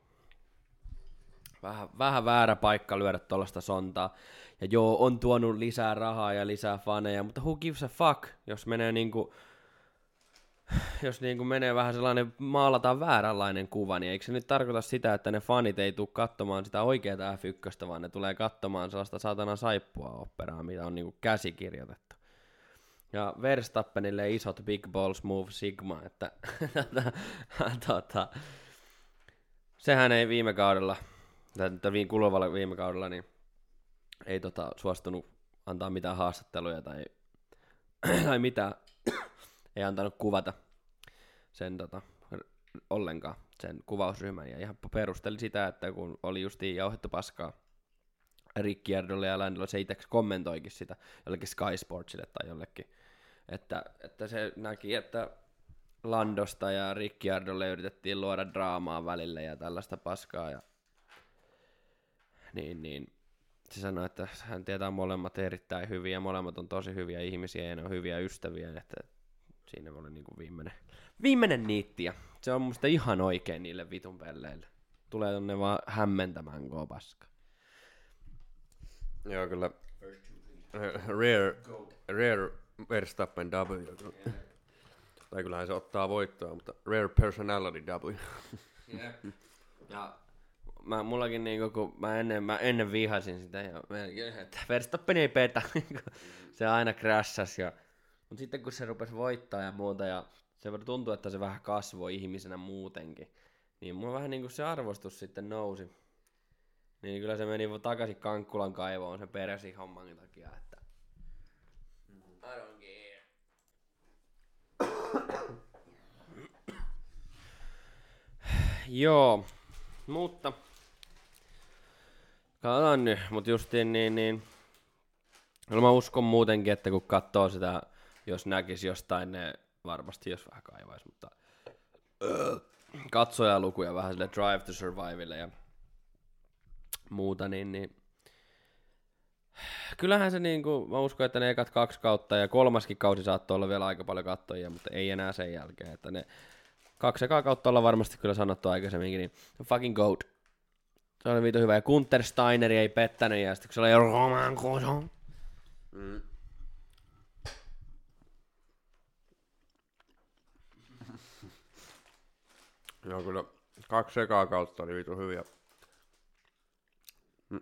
vähän, vähän väärä paikka lyödä tuollaista sontaa. Ja joo, on tuonut lisää rahaa ja lisää faneja, mutta who gives a fuck, jos menee niinku, jos niinku menee vähän sellainen, maalataan vääränlainen kuva, niin eikö se nyt tarkoita sitä, että ne fanit ei tule katsomaan sitä oikeaa F1, vaan ne tulee katsomaan sellaista saatana saippua operaa, mitä on niinku käsikirjoitettu. Ja Verstappenille isot big balls move Sigma, että (laughs) tota, sehän ei viime kaudella, tai kuluvalla viime kaudella, niin ei tota, suostunut antaa mitään haastatteluja tai, (clears throat) tai mitään, ei antanut kuvata sen tota, ollenkaan sen kuvausryhmän. Ja ihan perusteli sitä, että kun oli justiin jauhettu paskaa Ricciardolle ja Landolle, se itse kommentoikin sitä jollekin Sky Sportsille tai jollekin, että, että se näki, että Landosta ja Ricciardolle yritettiin luoda draamaa välille ja tällaista paskaa ja niin, niin. Se sanoi, että hän tietää molemmat erittäin hyviä molemmat on tosi hyviä ihmisiä ja ne on hyviä ystäviä, että siinä oli niin kuin viimeinen, viimeinen niitti ja se on musta ihan oikein niille vitun pelleille. Tulee tonne vaan hämmentämään koko paska. Joo, kyllä. Rare, rare Verstappen W. Tai kyllähän se ottaa voittoa, mutta rare personality W. Ja mä, mullakin niinku, kun mä ennen, mä ennen vihasin sitä ja että Verstappen ei petä, (laughs) se aina crashas ja mutta sitten kun se rupesi voittaa ja muuta, ja se tuntui, että se vähän kasvoi ihmisenä muutenkin, niin mulla vähän niin kuin se arvostus sitten nousi. Niin kyllä se meni takaisin Kankkulan kaivoon se peräsi homman takia, että... Mm-hmm. I don't care. (coughs) Joo, mutta Katsotaan nyt, mutta justiin niin, niin no mä uskon muutenkin, että kun katsoo sitä jos näkisi jostain, ne varmasti jos vähän kaivais, mutta katsojalukuja vähän sille Drive to Survivelle ja muuta, niin, niin kyllähän se niinku, mä uskon, että ne ekat kaksi kautta ja kolmaskin kausi saattoi olla vielä aika paljon kattojia, mutta ei enää sen jälkeen, että ne kaksi ekaa kautta ollaan varmasti kyllä sanottu aikaisemminkin, niin fucking goat. Se oli viito hyvä, ja Gunther Steiner ei pettänyt, ja sitten kun se oli Roman Koson. Mm. Joo, kyllä kaksi ekaa kautta oli vitu hyviä. Mm.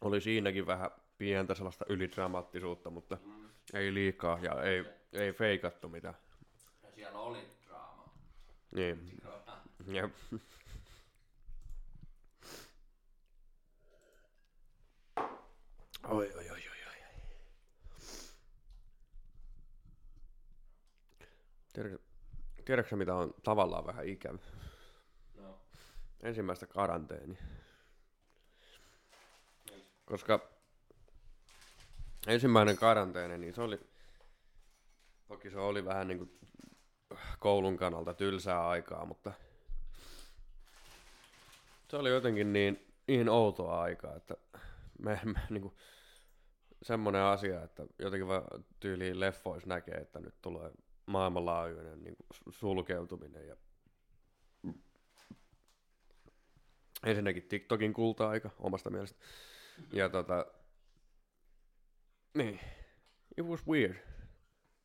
Oli siinäkin vähän pientä sellaista ylidramaattisuutta, mutta mm. ei liikaa ja ei, ei feikattu mitään. Ja siellä oli draama. Niin. Jep. Oi, oi, oi, oi, oi. Tiedätkö, tiedätkö mitä on tavallaan vähän ikävä? No. Ensimmäistä karanteeni. Koska ensimmäinen karanteeni, niin se oli, toki se oli vähän niin kuin koulun kannalta tylsää aikaa, mutta se oli jotenkin niin, niin outoa aikaa, että me, me niin kuin, semmoinen asia, että jotenkin vaan tyyliin leffois näkee, että nyt tulee maailmanlaajuinen niin kuin sulkeutuminen ja ensinnäkin TikTokin kulta-aika omasta mielestä. Ja tota, niin, it was weird.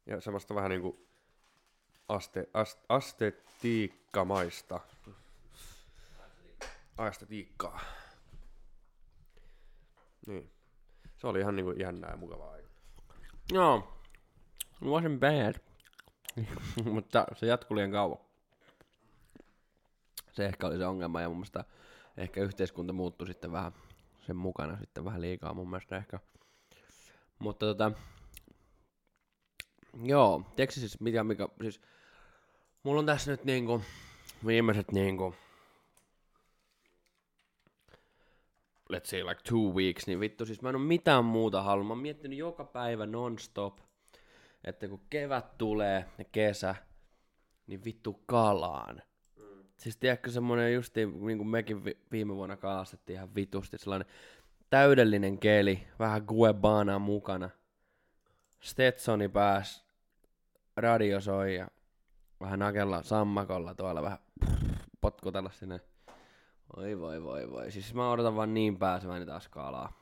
Ja semmoista vähän niinku aste, ast, astetiikkamaista. Astetiikkaa. Niin. Se oli ihan niinku jännää ja mukavaa aika. Joo. It wasn't bad. (laughs) mutta se jatkui liian kauan. Se ehkä oli se ongelma ja mun mielestä ehkä yhteiskunta muuttui sitten vähän sen mukana sitten vähän liikaa mun mielestä ehkä. Mutta tota, joo, tiedätkö siis mikä, mikä, siis mulla on tässä nyt niinku viimeiset niinku, let's say like two weeks, niin vittu siis mä en oo mitään muuta halunnut. Mä oon miettinyt joka päivä non-stop, että kun kevät tulee ja kesä, niin vittu kalaan. Mm. Siis tiedätkö semmonen justi, niin kuin mekin vi- viime vuonna kalastettiin ihan vitusti, sellainen täydellinen keli, vähän guebana mukana. Stetsoni pääs, radio soi ja vähän nakella sammakolla tuolla vähän potkutella sinne. Oi voi voi voi. Siis mä odotan vaan niin pääseväni taas kalaa.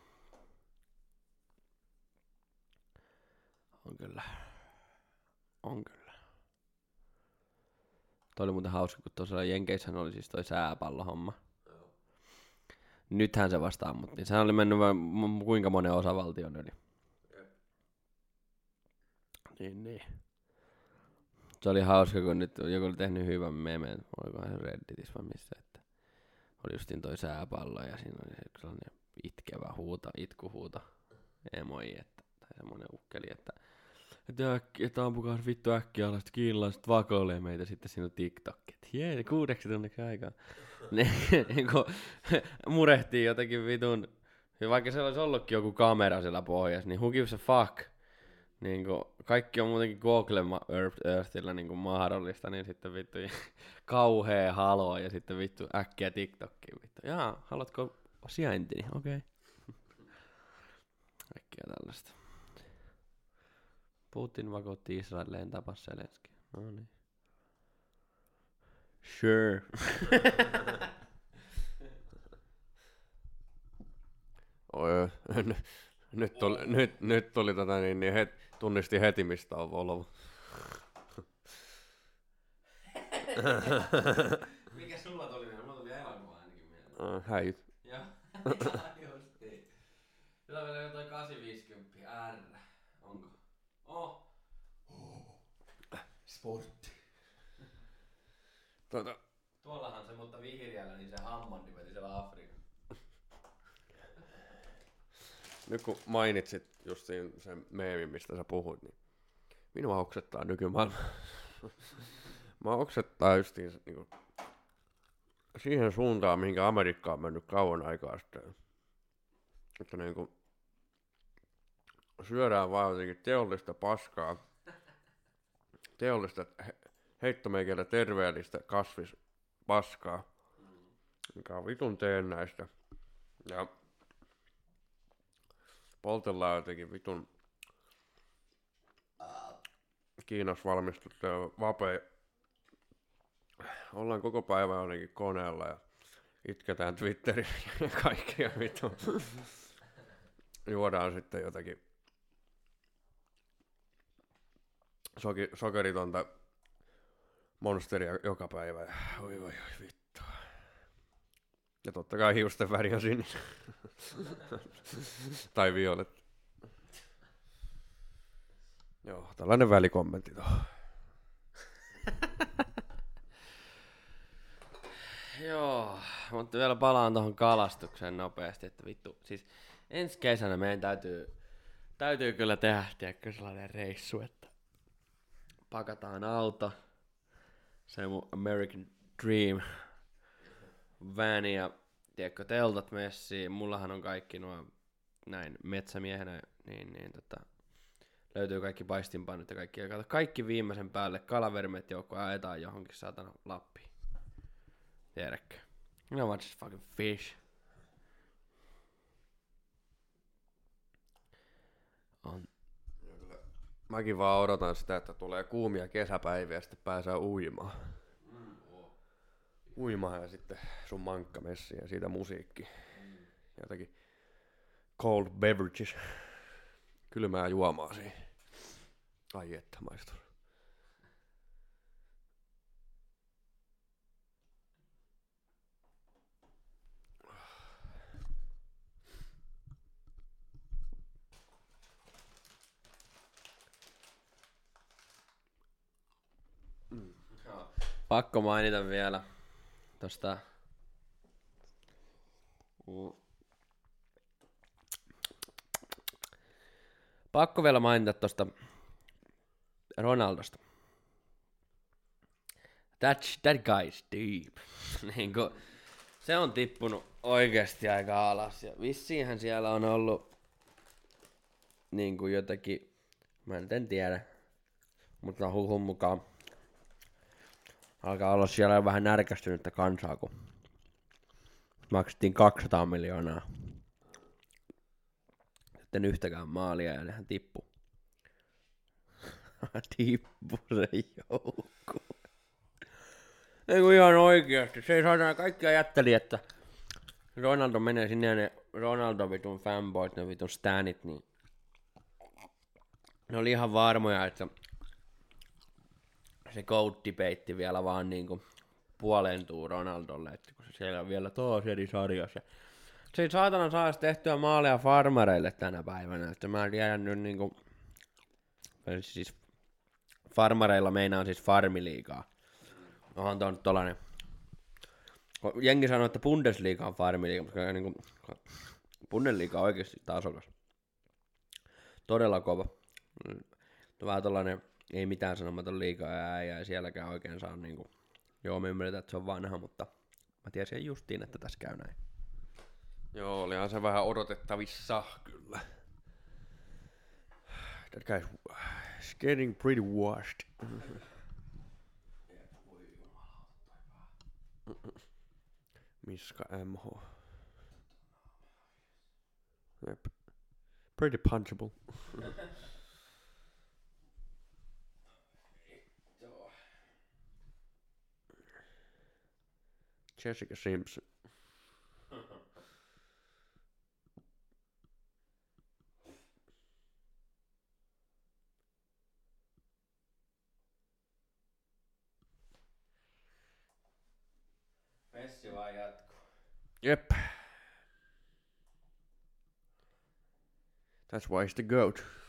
On kyllä. On kyllä. Toi oli muuten hauska, kun tuossa Jenkeissähän oli siis toi sääpallohomma. Nythän se vasta ammuttiin. Sehän oli mennyt vain m- kuinka monen osavaltion yli. Niin, niin. Se oli hauska, kun nyt joku oli tehnyt hyvän memen, olikohan se Redditissä vai missä, että oli justiin toi sääpallo ja siinä oli se sellainen itkevä huuta, itkuhuuta emoi, että, tai semmoinen ukkeli, että että, ampukaa se vittu äkkiä alas, kiinalaiset vakoilee meitä sitten siinä TikTok. Että jee, kuudeksi tunniksi aikaa. (laughs) Ne niinku, (laughs) murehtii jotenkin vitun, ja vaikka siellä olisi ollutkin joku kamera siellä pohjassa, niin who gives a fuck? Niin kuin, kaikki on muutenkin Google Earth, Earthillä niin kuin mahdollista, niin sitten vittu (laughs) kauhea halo ja sitten vittu äkkiä TikTokkiin vittu. Jaa, haluatko sijaintini? Okei. Okay. Kaikkea tällaista. Putin vakuutti Israeleen tapas Zelenski. No niin. Sure. (laughs) Oi, n- nyt tuli, nyt, nyt tuli tota niin, niin het, tunnisti heti mistä on Volvo. (laughs) Mikä sulla tuli? Mulla tuli elokuva ainakin mieleen. Äh, Häijyt. Joo, justiin. Sillä on vielä jotain 850 R. Onko? Oh. Sportti. Tota, Tuollahan se, mutta vihreällä, niin se Hammandi veti siellä Afrikassa. nyt kun mainitsit just siinä sen meemin, mistä sä puhuit, niin minua oksettaa nykymaailma. (laughs) Mä oksettaa justiin se, niin kuin, siihen suuntaan, mihinkä Amerikka on mennyt kauan aikaa sitten. Että niin kuin syödään vaan jotenkin teollista paskaa, teollista he, heittomeikeltä terveellistä kasvispaskaa, mikä on vitun teennäistä. Ja poltellaan jotenkin vitun Kiinassa valmistettuja vapeja. Ollaan koko päivä jotenkin koneella ja itketään Twitterissä (laughs) ja kaikkea vittu. Juodaan sitten jotakin soki, sokeritonta monsteria joka päivä. Oi oi oi vittu. Ja totta kai hiusten väri on sininen. (laughs) tai violet. Joo, tällainen välikommentti tuohon. (laughs) Joo, mutta vielä palaan tuohon kalastukseen nopeasti, että vittu, siis ensi kesänä meidän täytyy, täytyy kyllä tehdä, tiedätkö, sellainen reissu, että pakataan auto, se mun American Dream van ja tiedätkö, teltat messiin, mullahan on kaikki nuo näin metsämiehenä, niin, niin tota, löytyy kaikki paistinpannut ja kaikki. Ja kaikki viimeisen päälle kalavermet joukko ajetaan johonkin saatana Lappiin. Tiedätkö? No want just fucking fish. Mäkin vaan odotan sitä, että tulee kuumia kesäpäiviä ja sitten pääsee uimaan. Uimaan ja sitten sun mankka messi ja siitä musiikki. Jotakin cold beverages. Kylmää juomaa siihen. Ai että maistuu. Pakko mainita vielä tosta Mm. Pakko vielä mainita tosta Ronaldosta. That, that guy's deep. (laughs) niin kun, se on tippunut oikeasti aika alas. Ja vissiinhän siellä on ollut niin kuin jotakin, mä en tiedä, mutta huhun mukaan alkaa olla siellä vähän närkästynyttä kansaa, kun maksettiin 200 miljoonaa. Sitten yhtäkään maalia ja nehän tippu. (laughs) tippu se joukku. Ei kun ihan oikeasti. Se ei saatana kaikki ajatteli, että Ronaldo menee sinne ja ne Ronaldo vitun fanboyt, ne vitun stanit, niin ne oli ihan varmoja, että se goat debate vielä vaan niinku puolentuu Ronaldolle, että kun se siellä on vielä taas eri sarjassa. Se saatana saa tehtyä maaleja farmareille tänä päivänä, että mä en tiedä nyt niinku, siis farmareilla meinaa siis farmiliigaa. Onhan tuo nyt tollanen, jengi sanoo, että Bundesliga on farmiliiga, koska niinku, Bundesliga on oikeasti tasokas. Todella kova. Vähän tollanen, ei mitään sanomaton liikaa ja ei sielläkään oikein saa niinku, joo me ymmärretään, että se on vanha, mutta mä tiesin justiin, että tässä käy näin. Joo, olihan se vähän odotettavissa, kyllä. That guy's getting pretty washed. Miska MH. Yep. Pretty punchable. Jessica Simpson. Messi vaan jatkuu. Yep. That's why he's the goat.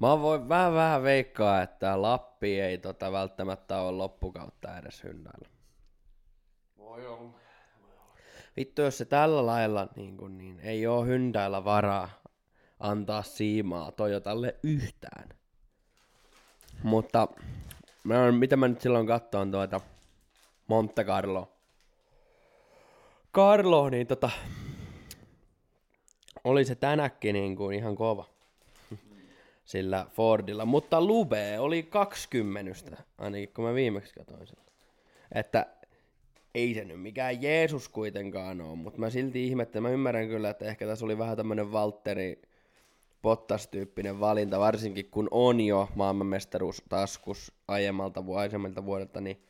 Mä voin vähän vähän veikkaa, että Lappi ei tota välttämättä ole loppukautta edes hyndäillä. Voi olla. Vittu, jos se tällä lailla niin, kun, niin ei oo hyndäillä varaa antaa siimaa Toyotalle yhtään. Mutta mä mitä mä nyt silloin katsoin tuota Monte Carlo. Carlo, niin tota, oli se tänäkin niin kuin ihan kova sillä Fordilla, mutta Lube oli 20, ainakin kun mä viimeksi katsoin sen. Että ei se nyt mikään Jeesus kuitenkaan ole, mutta mä silti ihmettelen, mä ymmärrän kyllä, että ehkä tässä oli vähän tämmönen Valtteri Bottas-tyyppinen valinta, varsinkin kun on jo maailmanmestaruus taskus aiemmalta, vu- aiemmalta vuodelta, niin,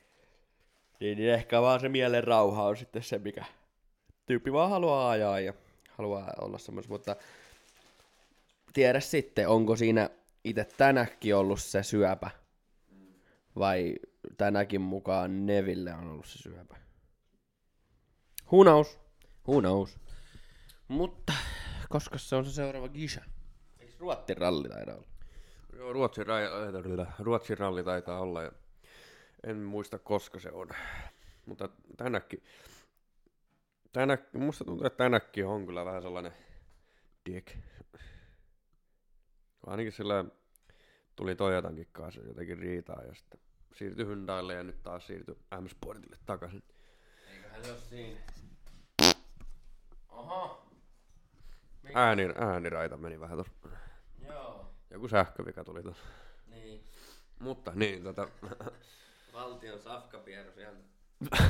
niin ehkä vaan se mielen rauha on sitten se, mikä tyyppi vaan haluaa ajaa ja haluaa olla semmoista, mutta tiedä sitten, onko siinä itse tänäkin ollut se syöpä, vai tänäkin mukaan Neville on ollut se syöpä. Who knows? Mutta, koska se on se seuraava Gisha? Eikö Ruottin ralli taida olla? Joo, Ruotsin, ra- Ruotsin ralli taitaa olla ja en muista koska se on. Mutta tänäkin, tänä, musta tuntuu, että tänäkin on kyllä vähän sellainen dick. Ainakin sillä tuli Toyotankin kanssa jotenkin riitaa ja sitten siirtyi Hyundaille ja nyt taas siirtyi M-Sportille takaisin. Eiköhän se ole siinä. Oho. Ääni, ääniraita meni vähän tuossa. Joo, Joku sähkövika tuli tuossa. niin. Mutta niin, tota, Valtion safkapierro sieltä. (laughs)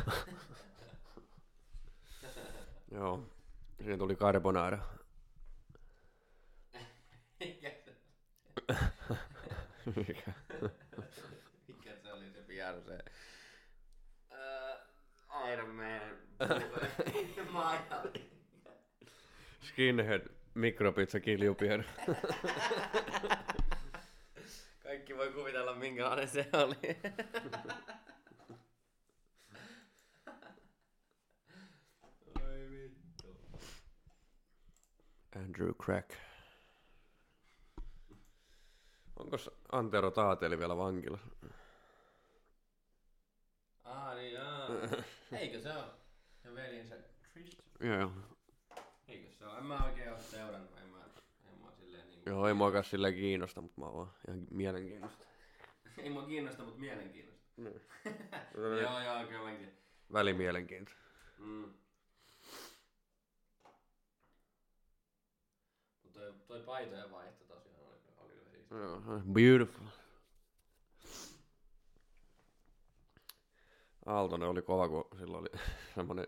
joo, siinä tuli carbonara. (laughs) Mikä Mikä? mikä se oli se pierro se? Uh, Iron Man. (laughs) Skinhead mikropizza kiljupier. Kaikki voi kuvitella minkälainen se oli. Oi vittu. Andrew Crack. Onko Antero Taateli vielä vankila? Ah niin, aa. (laughs) Eikö se ole? Se veljensä Tristan. Joo. Eikö se ole? En mä oikein oo seurannut. En mä, en mä silleen niinku... Joo, ei muakaan sillä kiinnosta, mutta mä oon ihan mielenkiinnosta. (laughs) Ei mua kiinnosta, mut mielenkiinnosta. Niin. (laughs) joo, joo, kylläkin. Välimielenkiinto. Mm. Mut toi, toi paitojen vaihto beautiful. Aaltonen oli kova, kun silloin oli (laughs) semmonen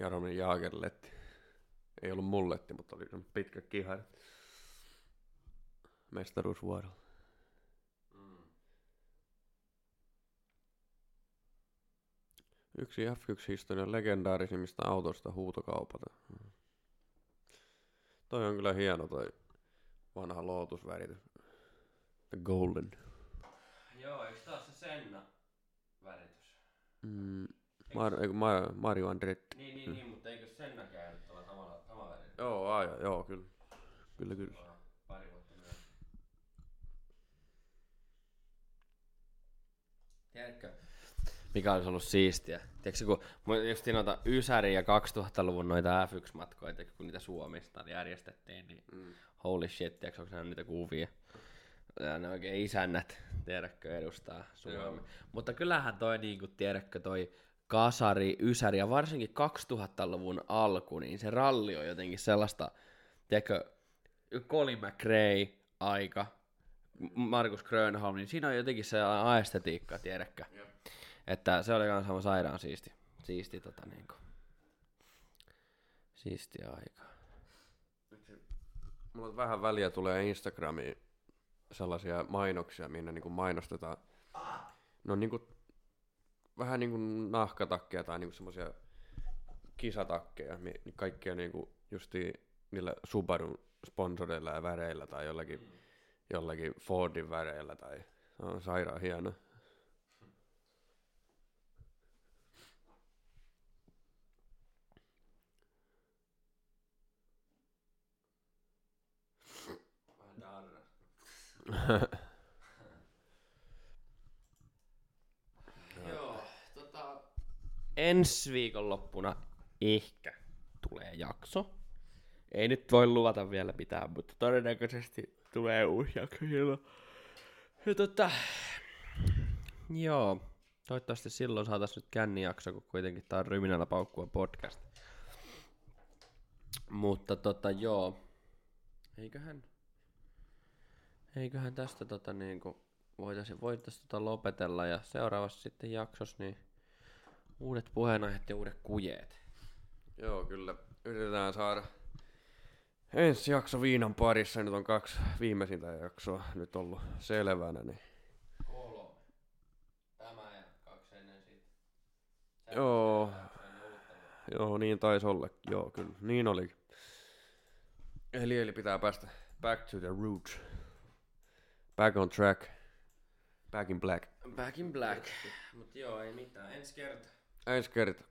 Jaromir Jaagerletti. Ei ollut mulletti, mutta oli pitkä kihari. Mestaruusvuorolla. Yksi F1-historian legendaarisimmista autoista huutokaupata. Mm. Toi on kyllä hieno toi vanha Lotus-väritys. The Golden. Joo, eikö taas se Senna väritys? Mm. Mar- eiku, Mar- Mario Andretti. Niin, niin, niin, mutta eikö Senna käynyt tuolla samalla, sama väritys? Joo, aja, joo, kyllä. Kyllä, kyllä. Pari vuotta myöhemmin. Tiedätkö, mikä olisi ollut siistiä? Tiedätkö, kun just noita Ysäri ja 2000-luvun noita F1-matkoja, tiedätkö, kun niitä Suomesta järjestettiin, niin Mm. Holy shit, tiedätkö, onko niitä kuvia? Ja ne oikein isännät, tiedätkö, edustaa Suomea. Mutta kyllähän toi, niinku, tiedätkö, toi kasari, ysäri ja varsinkin 2000-luvun alku, niin se ralli on jotenkin sellaista, tiedätkö, Colin McRae aika, Markus Grönholm, niin siinä on jotenkin se aestetiikka, tiedätkö? Jep. Että se oli kans aivan sairaan siisti, siisti tota niinku, siisti aika. Mulla vähän väliä tulee Instagramiin sellaisia mainoksia, minne niinku mainostetaan. No niinku, vähän niinku nahkatakkeja tai niinku semmosia kisatakkeja, mi- kaikkia niinku justi niillä Subarun sponsoreilla ja väreillä tai jollakin, jollakin Fordin väreillä tai se on sairaan hieno. Vähän darras. (laughs) Joo, tota... Ensi viikonloppuna ehkä tulee jakso. Ei nyt voi luvata vielä mitään, mutta todennäköisesti tulee uusi jakso silloin. Ja tota, joo, toivottavasti silloin saataisiin nyt kännijakso, kun kuitenkin tää on Ryminällä paukkua podcast. Mutta tota joo, eiköhän, eiköhän tästä tota niinku voitaisiin voitais tota lopetella ja seuraavassa sitten jaksossa niin uudet puheenaiheet ja uudet kujeet. Joo, kyllä. Yritetään saada ensi jakso viinan parissa. Nyt on kaksi viimeisintä jaksoa nyt ollut selvänä. Niin. Kolme. Tämä ja kaksi ennen siitä. Joo. Joo, niin taisi olla. Joo, kyllä. Niin oli. Eli, eli pitää päästä back to the roots. Back on track. Back in black. Back in black. Mut joo, ei mitään. Ensi kerta. Ensi kerta.